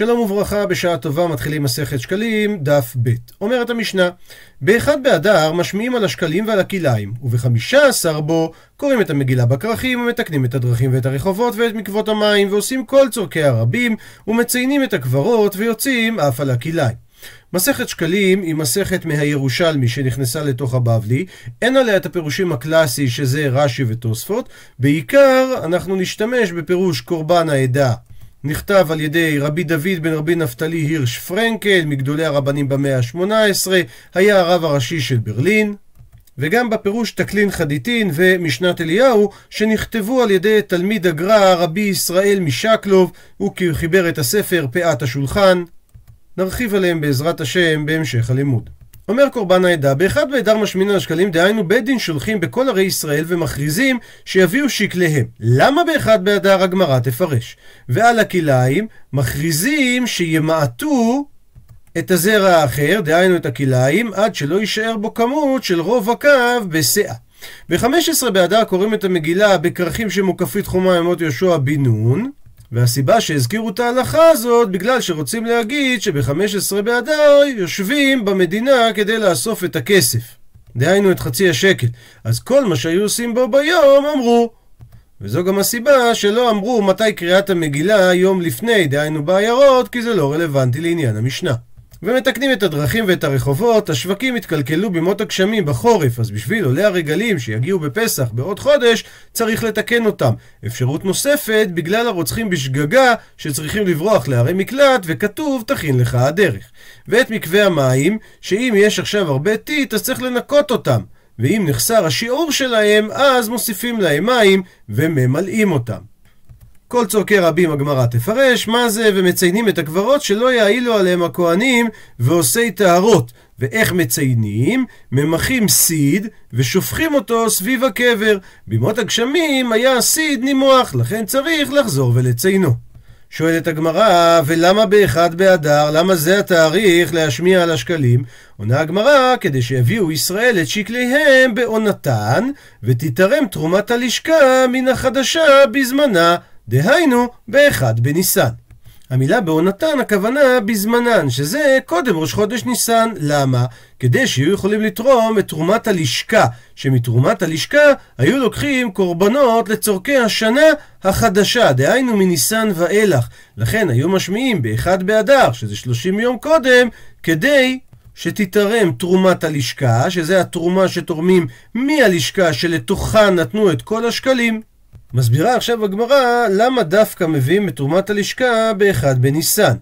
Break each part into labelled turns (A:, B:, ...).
A: שלום וברכה, בשעה טובה מתחילים מסכת שקלים, דף ב'. אומרת המשנה, באחד באדר משמיעים על השקלים ועל הכלאיים, ובחמישה עשר בו קוראים את המגילה בכרכים, ומתקנים את הדרכים ואת הרחובות ואת מקוות המים, ועושים כל צורכי הרבים, ומציינים את הקברות, ויוצאים אף על הכלאיים. מסכת שקלים היא מסכת מהירושלמי שנכנסה לתוך הבבלי, אין עליה את הפירושים הקלאסי שזה רש"י ותוספות, בעיקר אנחנו נשתמש בפירוש קורבן העדה נכתב על ידי רבי דוד בן רבי נפתלי הירש פרנקל, מגדולי הרבנים במאה ה-18, היה הרב הראשי של ברלין, וגם בפירוש תקלין חדיתין ומשנת אליהו, שנכתבו על ידי תלמיד הגר"א רבי ישראל משקלוב, הוא חיבר את הספר פאת השולחן. נרחיב עליהם בעזרת השם בהמשך הלימוד. אומר קורבן העדה, באחד באדר משמינן השקלים, דהיינו בית דין שולחים בכל ערי ישראל ומכריזים שיביאו שקליהם. למה באחד באדר הגמרא תפרש? ועל הכלאיים מכריזים שימעטו את הזרע האחר, דהיינו את הכלאיים, עד שלא יישאר בו כמות של רוב הקו בסאה. ב-15 באדר קוראים את המגילה בכרכים שמוקפית חומה ימות יהושע בן נון, והסיבה שהזכירו את ההלכה הזאת, בגלל שרוצים להגיד שב-15 באדר יושבים במדינה כדי לאסוף את הכסף. דהיינו את חצי השקל. אז כל מה שהיו עושים בו ביום, אמרו. וזו גם הסיבה שלא אמרו מתי קריאת המגילה יום לפני, דהיינו בעיירות, כי זה לא רלוונטי לעניין המשנה. ומתקנים את הדרכים ואת הרחובות, השווקים התקלקלו במות הגשמים בחורף, אז בשביל עולי הרגלים שיגיעו בפסח בעוד חודש, צריך לתקן אותם. אפשרות נוספת, בגלל הרוצחים בשגגה, שצריכים לברוח לערי מקלט, וכתוב, תכין לך הדרך. ואת מקווה המים, שאם יש עכשיו הרבה טיט, אז צריך לנקות אותם. ואם נחסר השיעור שלהם, אז מוסיפים להם מים וממלאים אותם. כל צורכי רבים הגמרא תפרש, מה זה, ומציינים את הקברות שלא יעילו עליהם הכהנים ועושי טהרות. ואיך מציינים? ממחים סיד ושופכים אותו סביב הקבר. בימות הגשמים היה סיד נימוח, לכן צריך לחזור ולציינו. שואלת הגמרא, ולמה באחד באדר, למה זה התאריך להשמיע על השקלים? עונה הגמרא, כדי שיביאו ישראל את שקליהם בעונתן, ותתרם תרומת הלשכה מן החדשה בזמנה. דהיינו, באחד בניסן. המילה בעונתן הכוונה בזמנן, שזה קודם ראש חודש ניסן. למה? כדי שיהיו יכולים לתרום את תרומת הלשכה, שמתרומת הלשכה היו לוקחים קורבנות לצורכי השנה החדשה, דהיינו מניסן ואילך. לכן היו משמיעים באחד באדר, שזה 30 יום קודם, כדי שתתרם תרומת הלשכה, שזה התרומה שתורמים מהלשכה שלתוכה נתנו את כל השקלים. מסבירה עכשיו הגמרא למה דווקא מביאים את תרומת הלשכה באחד בניסן.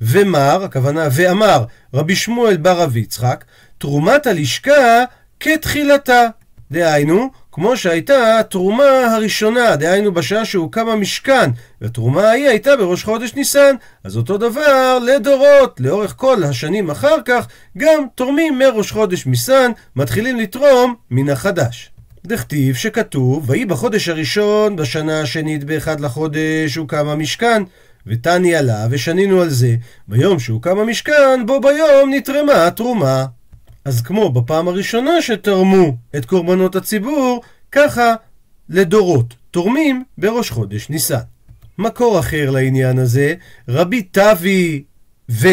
A: ומר, הכוונה ואמר רבי שמואל בר רב יצחק, תרומת הלשכה כתחילתה. דהיינו, כמו שהייתה התרומה הראשונה, דהיינו בשעה שהוקם המשכן, והתרומה ההיא הייתה בראש חודש ניסן, אז אותו דבר לדורות, לאורך כל השנים אחר כך, גם תורמים מראש חודש ניסן, מתחילים לתרום מן החדש. דכתיב שכתוב, ויהי בחודש הראשון, בשנה השנית באחד לחודש, הוקם המשכן. ותני עלה, ושנינו על זה, ביום שהוקם המשכן, בו ביום נתרמה התרומה. אז כמו בפעם הראשונה שתרמו את קורבנות הציבור, ככה לדורות תורמים בראש חודש ניסן. מקור אחר לעניין הזה, רבי טבי ו...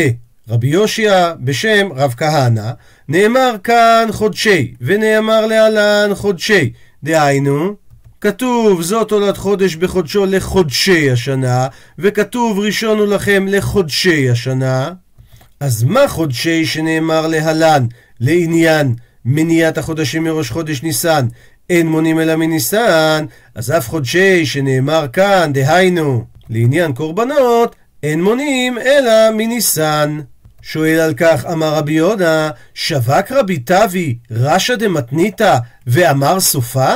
A: רבי יושיע בשם רב כהנא, נאמר כאן חודשי, ונאמר להלן חודשי. דהיינו, כתוב זאת עולת חודש בחודשו לחודשי השנה, וכתוב ראשון הוא לכם לחודשי השנה. אז מה חודשי שנאמר להלן, לעניין מניעת החודשים מראש חודש ניסן, אין מונים אלא מניסן, אז אף חודשי שנאמר כאן, דהיינו, לעניין קורבנות, אין מונים אלא מניסן. שואל על כך, אמר רבי יהודה, שווק רבי תבי רשא דמתניתא ואמר סופה?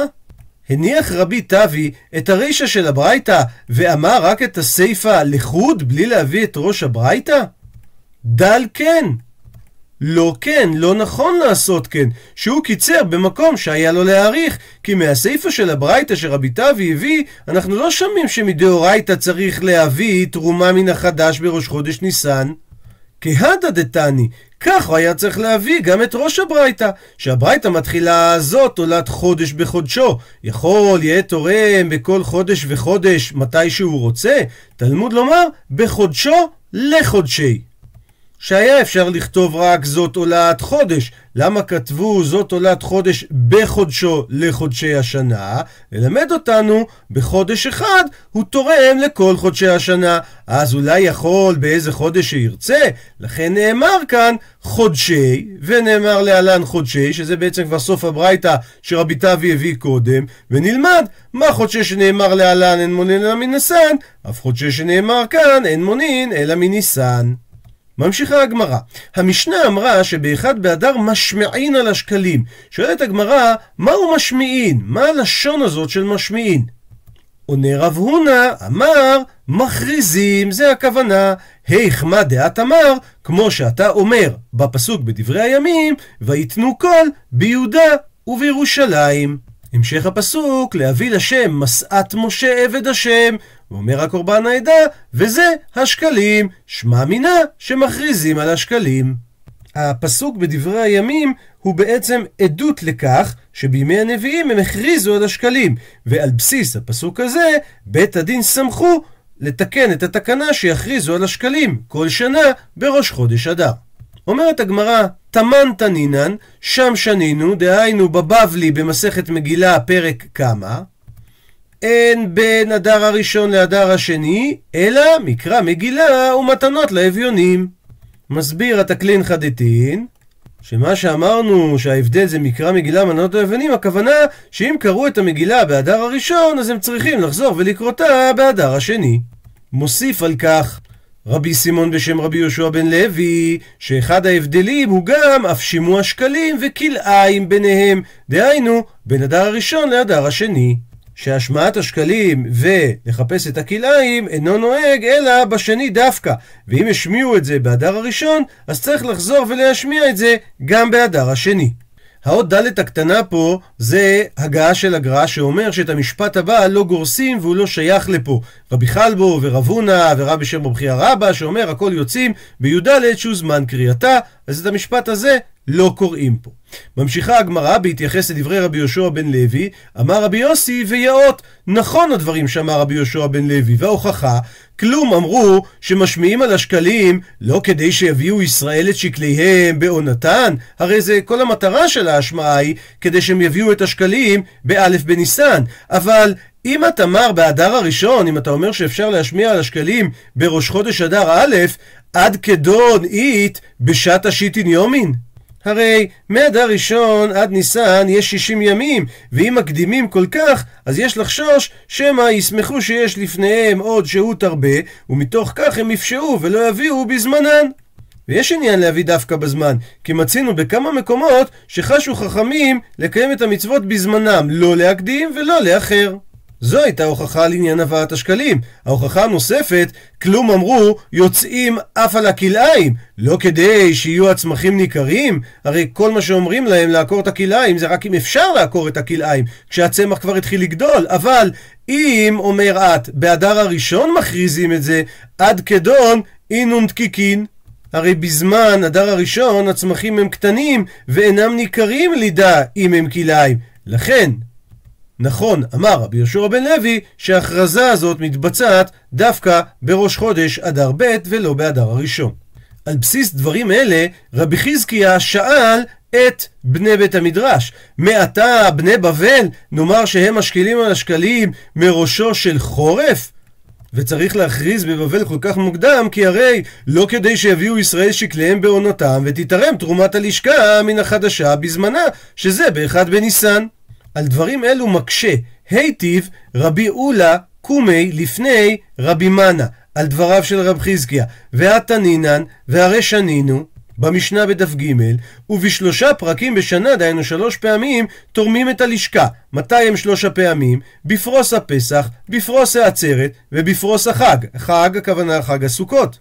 A: הניח רבי תבי את הרישא של הברייתא ואמר רק את הסיפא לחוד בלי להביא את ראש הברייתא? דל כן. לא כן, לא נכון לעשות כן, שהוא קיצר במקום שהיה לו להעריך, כי מהסיפא של הברייתא שרבי תבי הביא, אנחנו לא שומעים שמדאורייתא צריך להביא תרומה מן החדש בראש חודש ניסן. כהדה דתני, כך הוא היה צריך להביא גם את ראש הברייתא, שהברייתא מתחילה זאת עולת חודש בחודשו. יכול יהיה תורם בכל חודש וחודש מתי שהוא רוצה? תלמוד לומר, בחודשו לחודשי. שהיה אפשר לכתוב רק זאת עולת חודש. למה כתבו זאת עולת חודש בחודשו לחודשי השנה? ללמד אותנו, בחודש אחד הוא תורם לכל חודשי השנה. אז אולי יכול באיזה חודש שירצה? לכן נאמר כאן חודשי, ונאמר להלן חודשי, שזה בעצם כבר סוף הברייתא שרבי תבי הביא קודם, ונלמד מה חודשי שנאמר להלן אין מונין אלא מניסן, אף חודשי שנאמר כאן אין מונין אלא מניסן. ממשיכה הגמרא. המשנה אמרה שבאחד באדר משמעין על השקלים. שואלת הגמרא, מהו משמיעין? מה הלשון הזאת של משמיעין? עונה רב הונא, אמר, מכריזים, זה הכוונה. היך מה דעת אמר, כמו שאתה אומר בפסוק בדברי הימים, ויתנו קול ביהודה ובירושלים. המשך הפסוק, להביא לשם משאת משה עבד השם, ואומר הקורבן העדה, וזה השקלים, שמע מינה שמכריזים על השקלים. הפסוק בדברי הימים הוא בעצם עדות לכך שבימי הנביאים הם הכריזו על השקלים, ועל בסיס הפסוק הזה, בית הדין שמחו לתקן את התקנה שיכריזו על השקלים כל שנה בראש חודש אדר. אומרת הגמרא, תמן תנינן, שם שנינו, דהיינו בבבלי במסכת מגילה פרק כמה, אין בין הדר הראשון להדר השני, אלא מקרא מגילה ומתנות לאביונים. מסביר התקלין חדתין, שמה שאמרנו שההבדל זה מקרא מגילה מתנות לאביונים, הכוונה שאם קראו את המגילה בהדר הראשון, אז הם צריכים לחזור ולקרותה בהדר השני. מוסיף על כך רבי סימון בשם רבי יהושע בן לוי, שאחד ההבדלים הוא גם אף שימוע שקלים וכלאיים ביניהם, דהיינו, בין הדר הראשון להדר השני. שהשמעת השקלים ולחפש את הכלאיים אינו נוהג אלא בשני דווקא. ואם השמיעו את זה באדר הראשון, אז צריך לחזור ולהשמיע את זה גם באדר השני. האות ד' הקטנה פה זה הגעה של הגר"א שאומר שאת המשפט הבא לא גורסים והוא לא שייך לפה. רבי חלבו ורב הונא ורבי שם רבי רבא שאומר הכל יוצאים בי"ד שהוא זמן קריאתה, אז את המשפט הזה לא קוראים פה. ממשיכה הגמרא בהתייחס לדברי רבי יהושע בן לוי, אמר רבי יוסי ויאות. נכון הדברים שאמר רבי יהושע בן לוי, וההוכחה, כלום אמרו שמשמיעים על השקלים לא כדי שיביאו ישראל את שקליהם בעונתן, הרי זה כל המטרה של ההשמעה היא כדי שהם יביאו את השקלים באלף בניסן, אבל אם אתה מר באדר הראשון, אם אתה אומר שאפשר להשמיע על השקלים בראש חודש אדר א', עד כדון אית בשעת השיטין יומין? הרי מאדר ראשון עד ניסן יש 60 ימים, ואם מקדימים כל כך, אז יש לחשוש שמא ישמחו שיש לפניהם עוד שהות הרבה, ומתוך כך הם יפשעו ולא יביאו בזמנן. ויש עניין להביא דווקא בזמן, כי מצינו בכמה מקומות שחשו חכמים לקיים את המצוות בזמנם, לא להקדים ולא לאחר. זו הייתה הוכחה על עניין הבאת השקלים. ההוכחה הנוספת, כלום אמרו, יוצאים אף על הכלאיים, לא כדי שיהיו הצמחים ניכרים, הרי כל מה שאומרים להם לעקור את הכלאיים זה רק אם אפשר לעקור את הכלאיים, כשהצמח כבר התחיל לגדול, אבל אם, אומר את, באדר הראשון מכריזים את זה, עד כדון אינון דקיקין. הרי בזמן אדר הראשון הצמחים הם קטנים ואינם ניכרים לידה אם הם כלאיים. לכן, נכון, אמר רבי יהושע בן לוי, שההכרזה הזאת מתבצעת דווקא בראש חודש אדר ב' ולא באדר הראשון. על בסיס דברים אלה, רבי חזקיה שאל את בני בית המדרש. מעתה בני בבל, נאמר שהם משקילים על השקלים מראשו של חורף? וצריך להכריז בבבל כל כך מוקדם, כי הרי לא כדי שיביאו ישראל שקליהם בעונתם, ותתרם תרומת הלשכה מן החדשה בזמנה, שזה באחד בניסן. על דברים אלו מקשה היטיב רבי אולה קומי לפני רבי מנה על דבריו של רב חזקיה והתנינן והרי שנינו במשנה בדף ג' ובשלושה פרקים בשנה, דהיינו שלוש פעמים, תורמים את הלשכה. מתי הם שלוש הפעמים? בפרוס הפסח, בפרוס העצרת ובפרוס החג. חג, הכוונה חג הסוכות.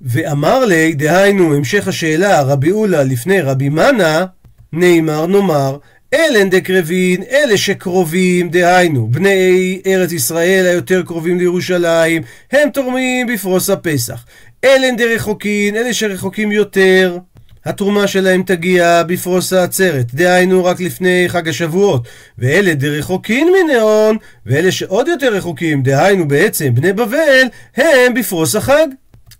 A: ואמר לי, דהיינו המשך השאלה, רבי אולה לפני רבי מנה, נאמר נאמר, אלן דקרבין, אלה שקרובים, דהיינו, בני ארץ ישראל היותר קרובים לירושלים, הם תורמים בפרוס הפסח. אלן דרחוקין, אלה שרחוקים יותר, התרומה שלהם תגיע בפרוס העצרת, דהיינו רק לפני חג השבועות. ואלה דרחוקין מנאון, ואלה שעוד יותר רחוקים, דהיינו בעצם בני בבל, הם בפרוס החג.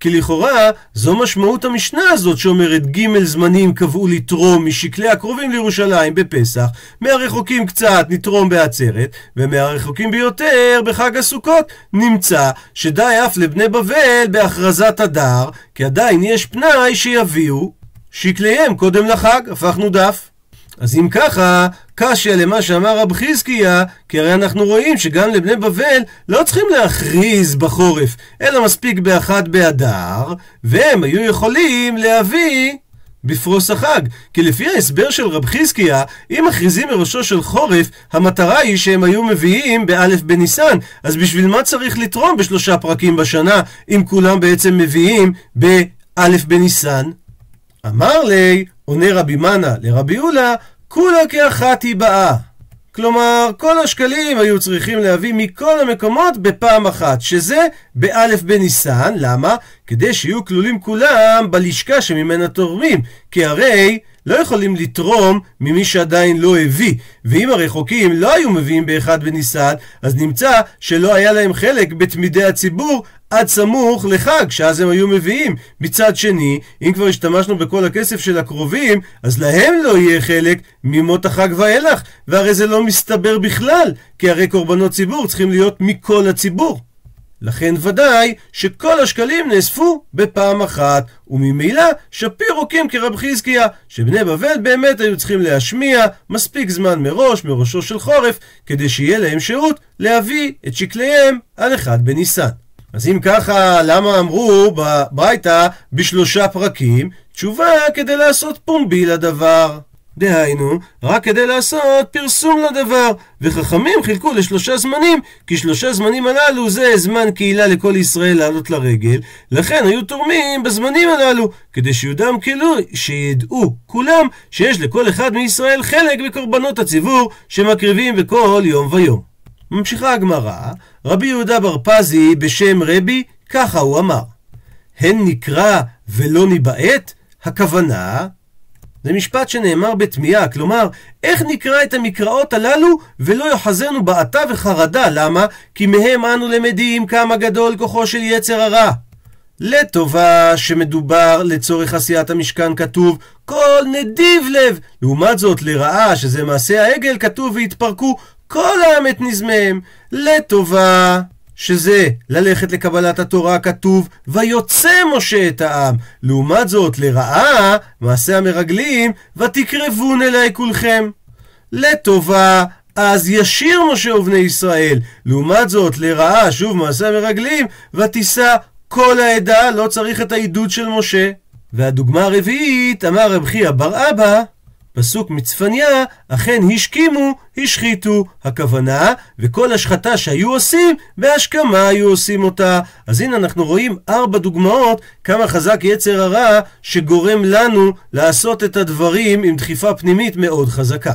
A: כי לכאורה זו משמעות המשנה הזאת שאומרת ג' זמנים קבעו לתרום משקלי הקרובים לירושלים בפסח, מהרחוקים קצת נתרום בעצרת, ומהרחוקים ביותר בחג הסוכות נמצא שדי אף לבני בבל בהכרזת הדר, כי עדיין יש פנאי שיביאו שקליהם קודם לחג, הפכנו דף. אז אם ככה, קשיא למה שאמר רב חזקיה, כי הרי אנחנו רואים שגם לבני בבל לא צריכים להכריז בחורף, אלא מספיק באחד באדר, והם היו יכולים להביא בפרוס החג. כי לפי ההסבר של רב חזקיה, אם מכריזים מראשו של חורף, המטרה היא שהם היו מביאים באלף בניסן. אז בשביל מה צריך לתרום בשלושה פרקים בשנה, אם כולם בעצם מביאים באלף בניסן? אמר לי, עונה רבי מנה לרבי אולה, כולה כאחת היא באה. כלומר, כל השקלים היו צריכים להביא מכל המקומות בפעם אחת, שזה באלף בניסן, למה? כדי שיהיו כלולים כולם בלשכה שממנה תורמים, כי הרי לא יכולים לתרום ממי שעדיין לא הביא, ואם הרחוקים לא היו מביאים באחד בניסן, אז נמצא שלא היה להם חלק בתמידי הציבור עד סמוך לחג, שאז הם היו מביאים. מצד שני, אם כבר השתמשנו בכל הכסף של הקרובים, אז להם לא יהיה חלק ממות החג ואילך, והרי זה לא מסתבר בכלל, כי הרי קורבנות ציבור צריכים להיות מכל הציבור. לכן ודאי שכל השקלים נאספו בפעם אחת, וממילא שפיר קים כרב חזקיה, שבני בבל באמת היו צריכים להשמיע מספיק זמן מראש, מראשו של חורף, כדי שיהיה להם שהות להביא את שקליהם על אחד בניסן. אז אם ככה, למה אמרו בברייתא בשלושה פרקים? תשובה כדי לעשות פומבי לדבר. דהיינו, רק כדי לעשות פרסום לדבר. וחכמים חילקו לשלושה זמנים, כי שלושה זמנים הללו זה זמן קהילה לכל ישראל לעלות לרגל, לכן היו תורמים בזמנים הללו, כדי שיודעם כאילו, שידעו כולם שיש לכל אחד מישראל חלק בקורבנות הציבור שמקריבים בכל יום ויום. ממשיכה הגמרא, רבי יהודה בר פזי בשם רבי, ככה הוא אמר: הן נקרא ולא ניבעט? הכוונה זה משפט שנאמר בתמיהה, כלומר, איך נקרא את המקראות הללו ולא יחזרנו בעתה וחרדה, למה? כי מהם אנו למדים כמה גדול כוחו של יצר הרע. לטובה שמדובר לצורך עשיית המשכן כתוב כל נדיב לב. לעומת זאת לרעה שזה מעשה העגל כתוב והתפרקו כל העם את נזמיהם. לטובה שזה ללכת לקבלת התורה כתוב ויוצא משה את העם. לעומת זאת לרעה מעשה המרגלים ותקרבון אליי כולכם. לטובה אז ישיר משה ובני ישראל. לעומת זאת לרעה שוב מעשה המרגלים ותישא כל העדה לא צריך את העידוד של משה. והדוגמה הרביעית אמר רב חייא בר אבא פסוק מצפניה, אכן השכימו, השחיתו. הכוונה, וכל השחתה שהיו עושים, בהשכמה היו עושים אותה. אז הנה אנחנו רואים ארבע דוגמאות כמה חזק יצר הרע שגורם לנו לעשות את הדברים עם דחיפה פנימית מאוד חזקה.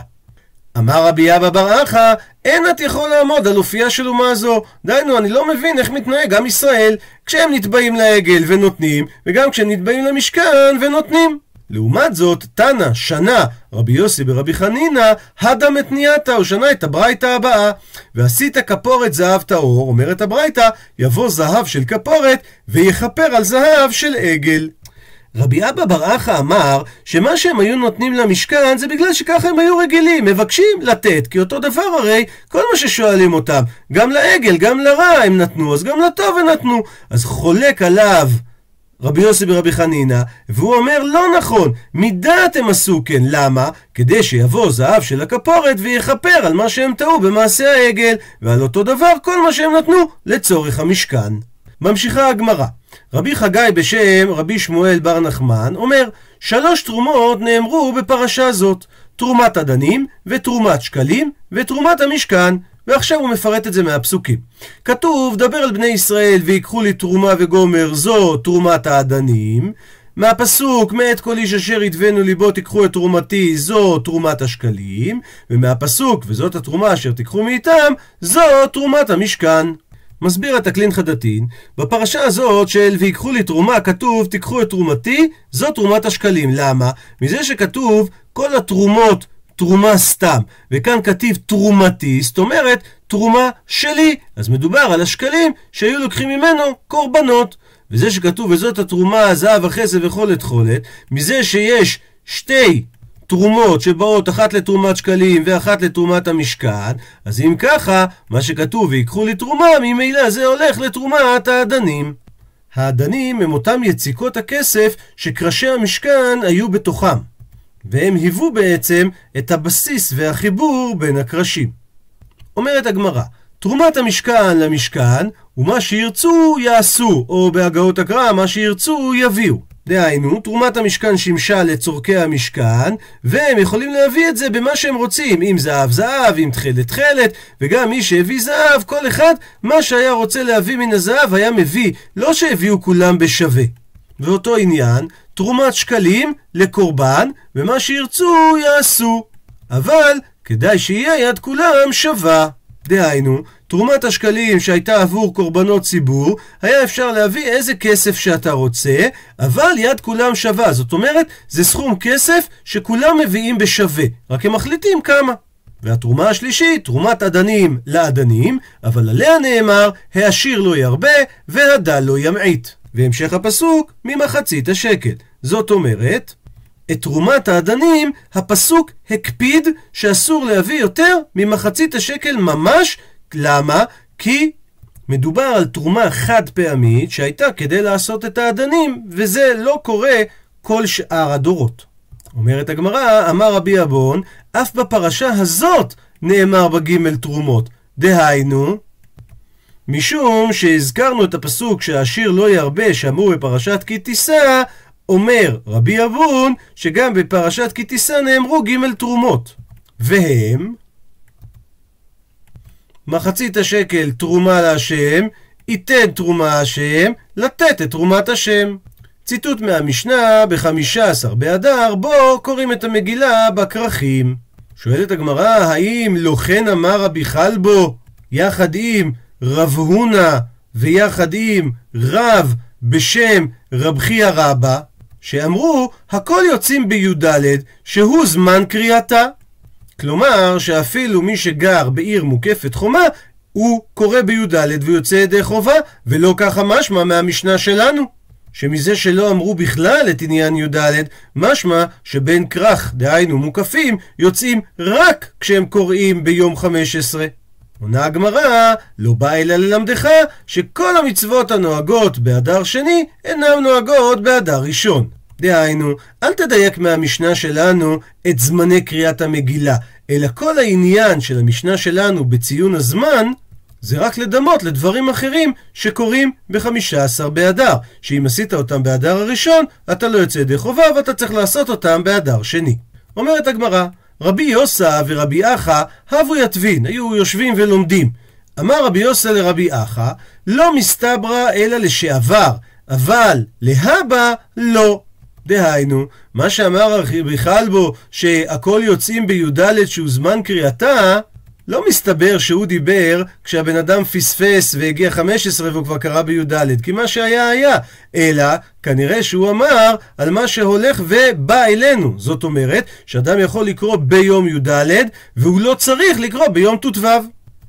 A: אמר רבי אבא בר אחא, אין את יכול לעמוד על אופייה של אומה זו. דהיינו, אני לא מבין איך מתנהג עם ישראל כשהם נתבעים לעגל ונותנים, וגם כשהם נתבעים למשכן ונותנים. לעומת זאת, תנא, שנה, רבי יוסי ברבי חנינא, הדה מתנייתא, הוא שנה את הברייתא הבאה. ועשית כפורת זהב טהור, אומרת הברייתא, יבוא זהב של כפורת, ויכפר על זהב של עגל. רבי אבא בר אחא אמר שמה שהם היו נותנים למשכן זה בגלל שככה הם היו רגילים, מבקשים לתת, כי אותו דבר הרי כל מה ששואלים אותם, גם לעגל, גם לרע הם נתנו, אז גם לטוב הם נתנו. אז חולק עליו רבי יוסי ברבי חנינא, והוא אומר לא נכון, מדעת הם עשו כן, למה? כדי שיבוא זהב של הכפורת ויכפר על מה שהם טעו במעשה העגל, ועל אותו דבר כל מה שהם נתנו לצורך המשכן. ממשיכה הגמרא, רבי חגי בשם רבי שמואל בר נחמן אומר שלוש תרומות נאמרו בפרשה זאת תרומת אדנים ותרומת שקלים ותרומת המשכן ועכשיו הוא מפרט את זה מהפסוקים. כתוב, דבר על בני ישראל ויקחו לי תרומה וגומר, זו תרומת האדנים. מהפסוק, מאת כל איש אשר ידבנו ליבו תיקחו את תרומתי, זו תרומת השקלים. ומהפסוק, וזאת התרומה אשר תיקחו מאיתם, זו תרומת המשכן. מסביר התקלין חדתין, בפרשה הזאת של ויקחו לי תרומה, כתוב תיקחו את תרומתי, זו תרומת השקלים. למה? מזה שכתוב כל התרומות תרומה סתם, וכאן כתיב תרומתי, זאת אומרת תרומה שלי. אז מדובר על השקלים שהיו לוקחים ממנו קורבנות. וזה שכתוב וזאת התרומה, זהב, החסד וכל תכולת, מזה שיש שתי תרומות שבאות אחת לתרומת שקלים ואחת לתרומת המשכן, אז אם ככה, מה שכתוב ויקחו לי תרומה, ממילא זה הולך לתרומת האדנים. האדנים הם אותם יציקות הכסף שקרשי המשכן היו בתוכם, והם היוו בעצם את הבסיס והחיבור בין הקרשים. אומרת הגמרא, תרומת המשכן למשכן, ומה שירצו יעשו, או בהגאות הקרא, מה שירצו יביאו. דהיינו, תרומת המשכן שימשה לצורכי המשכן, והם יכולים להביא את זה במה שהם רוצים, אם זהב זהב, אם תכלת תכלת, וגם מי שהביא זהב, כל אחד, מה שהיה רוצה להביא מן הזהב היה מביא, לא שהביאו כולם בשווה. ואותו עניין, תרומת שקלים לקורבן, ומה שירצו יעשו. אבל כדאי שיהיה יד כולם שווה. דהיינו, תרומת השקלים שהייתה עבור קורבנות ציבור, היה אפשר להביא איזה כסף שאתה רוצה, אבל יד כולם שווה. זאת אומרת, זה סכום כסף שכולם מביאים בשווה, רק הם מחליטים כמה. והתרומה השלישית, תרומת אדנים לאדנים, אבל עליה נאמר, העשיר לא ירבה והדל לא ימעיט. והמשך הפסוק, ממחצית השקל. זאת אומרת, את תרומת האדנים, הפסוק הקפיד שאסור להביא יותר ממחצית השקל ממש. למה? כי מדובר על תרומה חד פעמית שהייתה כדי לעשות את האדנים, וזה לא קורה כל שאר הדורות. אומרת הגמרא, אמר רבי אבון, אף בפרשה הזאת נאמר בגימל תרומות. דהיינו, משום שהזכרנו את הפסוק שהעשיר לא ירבה שאמור בפרשת כי תישא, אומר רבי אבון שגם בפרשת כי תישא נאמרו ג' תרומות. והם מחצית השקל תרומה להשם, ייתן תרומה השם, לתת את תרומת השם. ציטוט מהמשנה בחמישה עשר באדר, בו קוראים את המגילה בכרכים. שואלת הגמרא, האם לא כן אמר רבי חלבו, יחד עם רב הונא ויחד עם רב בשם רב חייא רבא? שאמרו, הכל יוצאים בי"ד, שהוא זמן קריאתה. כלומר, שאפילו מי שגר בעיר מוקפת חומה, הוא קורא בי"ד ויוצא ידי חובה, ולא ככה משמע מהמשנה שלנו. שמזה שלא אמרו בכלל את עניין י"ד, משמע שבין כרך, דהיינו מוקפים, יוצאים רק כשהם קוראים ביום 15. עונה הגמרא, לא בא אלא ללמדך שכל המצוות הנוהגות באדר שני אינן נוהגות באדר ראשון. דהיינו, אל תדייק מהמשנה שלנו את זמני קריאת המגילה, אלא כל העניין של המשנה שלנו בציון הזמן, זה רק לדמות לדברים אחרים שקורים בחמישה עשר באדר, שאם עשית אותם באדר הראשון, אתה לא יוצא ידי חובה ואתה צריך לעשות אותם באדר שני. אומרת הגמרא, רבי יוסה ורבי אחא הבו יתבין, היו יושבים ולומדים. אמר רבי יוסה לרבי אחא, לא מסתברא אלא לשעבר, אבל להבא לא. דהיינו, מה שאמר רבי חלבו, שהכל יוצאים בי"ד שהוא זמן קריאתה, לא מסתבר שהוא דיבר כשהבן אדם פספס והגיע 15 והוא כבר קרא בי"ד, כי מה שהיה היה, אלא כנראה שהוא אמר על מה שהולך ובא אלינו. זאת אומרת, שאדם יכול לקרוא ביום י"ד והוא לא צריך לקרוא ביום ט"ו.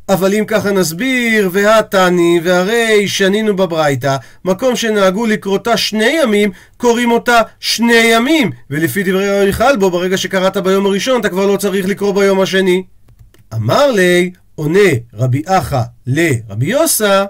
A: אבל אם ככה נסביר, והתני, והרי שנינו בברייתא, מקום שנהגו לקרותה שני ימים, קוראים אותה שני ימים. ולפי דברי רבי חלבו, ברגע שקראת ביום הראשון, אתה כבר לא צריך לקרוא ביום השני. אמר לי, עונה רבי אחא לרבי יוסה,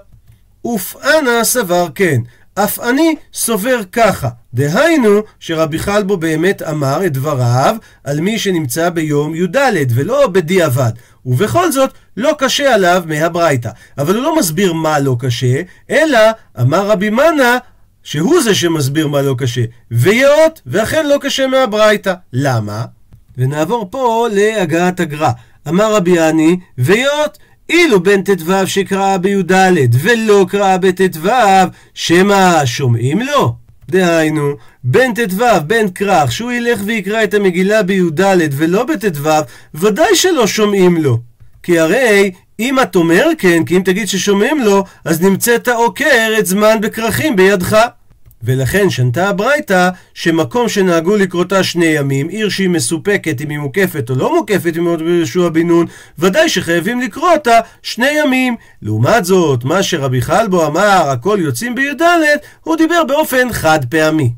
A: ופאנה סבר כן. אף אני סובר ככה. דהיינו, שרבי חלבו באמת אמר את דבריו על מי שנמצא ביום י"ד, ולא בדיעבד. ובכל זאת, לא קשה עליו מהברייתא. אבל הוא לא מסביר מה לא קשה, אלא אמר רבי מנה, שהוא זה שמסביר מה לא קשה. ויאות, ואכן לא קשה מהברייתא. למה? ונעבור פה להגעת הגר"א. אמר רבי עני, ויות, אילו בן ט"ו שקרא בי"ד ולא קרא בט"ו, שמא שומעים לו? דהיינו, בן ט"ו, בן כרך, שהוא ילך ויקרא את המגילה בי"ד ולא בט"ו, ודאי שלא שומעים לו. כי הרי אם את אומר כן, כי אם תגיד ששומעים לו, אז נמצאת עוקר את זמן בכרכים בידך. ולכן שנתה הברייתא שמקום שנהגו לקרותה שני ימים, עיר שהיא מסופקת אם היא מוקפת או לא מוקפת עם עוד יהושע בן נון, ודאי שחייבים לקרוא אותה שני ימים. לעומת זאת, מה שרבי חלבו אמר, הכל יוצאים בי"ד, הוא דיבר באופן חד פעמי.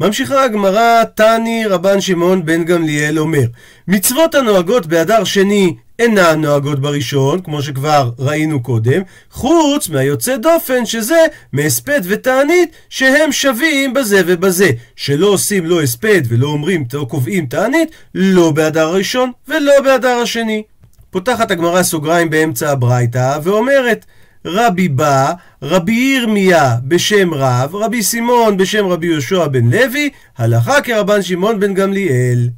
A: ממשיכה הגמרא, תני רבן שמעון בן גמליאל אומר, מצוות הנוהגות באדר שני אינן נוהגות בראשון, כמו שכבר ראינו קודם, חוץ מהיוצא דופן שזה מהספד ותענית שהם שווים בזה ובזה, שלא עושים לא הספד ולא אומרים או קובעים תענית, לא באדר הראשון ולא באדר השני. פותחת הגמרא סוגריים באמצע הברייתא ואומרת רבי בא, רבי ירמיה בשם רב, רבי סימון בשם רבי יהושע בן לוי, הלכה כרבן שמעון בן גמליאל.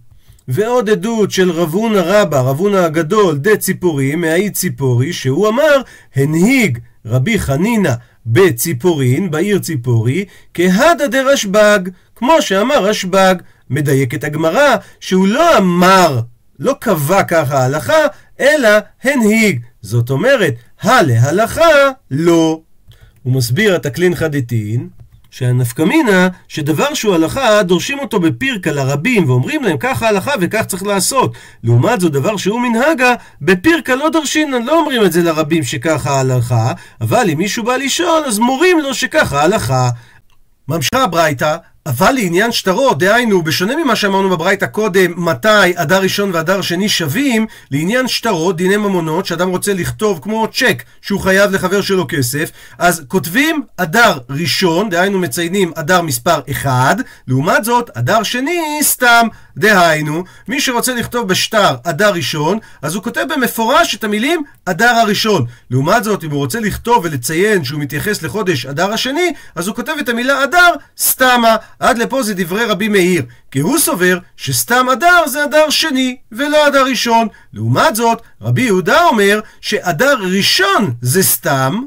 A: ועוד עדות של רבונה רבא, רבונה הגדול, דה ציפורים, מהאי ציפורי, שהוא אמר, הנהיג רבי חנינא בציפורין, בעיר ציפורי, כהדא דרשב"ג, כמו שאמר רשב"ג. מדייקת הגמרא שהוא לא אמר, לא קבע ככה הלכה, אלא הנהיג. זאת אומרת, הלהלכה לא. הוא מסביר את הקלין חדתין, שהנפקמינה, שדבר שהוא הלכה, דורשים אותו בפירקה לרבים, ואומרים להם ככה הלכה וכך צריך לעשות. לעומת זאת, דבר שהוא מנהגה, בפירקה לא דורשינן, לא אומרים את זה לרבים שככה ההלכה, אבל אם מישהו בא לשאול, אז מורים לו שככה ההלכה. ממשיכה הברייתא, אבל לעניין שטרות, דהיינו, בשונה ממה שאמרנו בברייתא קודם, מתי אדר ראשון ואדר שני שווים, לעניין שטרות, דיני ממונות, שאדם רוצה לכתוב כמו צ'ק שהוא חייב לחבר שלו כסף, אז כותבים אדר ראשון, דהיינו מציינים אדר מספר 1, לעומת זאת, אדר שני סתם, דהיינו, מי שרוצה לכתוב בשטר אדר ראשון, אז הוא כותב במפורש את המילים אדר הראשון. לעומת זאת, אם הוא רוצה לכתוב ולציין שהוא מתייחס לחודש אדר השני, אז הוא כותב את המילה אדר סתמה. עד לפה זה דברי רבי מאיר, כי הוא סובר שסתם אדר זה אדר שני, ולא אדר ראשון. לעומת זאת, רבי יהודה אומר שאדר ראשון זה סתם,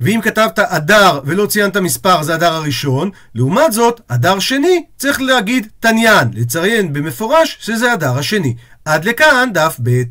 A: ואם כתבת אדר ולא ציינת מספר זה אדר הראשון, לעומת זאת, אדר שני צריך להגיד תניין, לציין במפורש שזה אדר השני. עד לכאן דף ב'.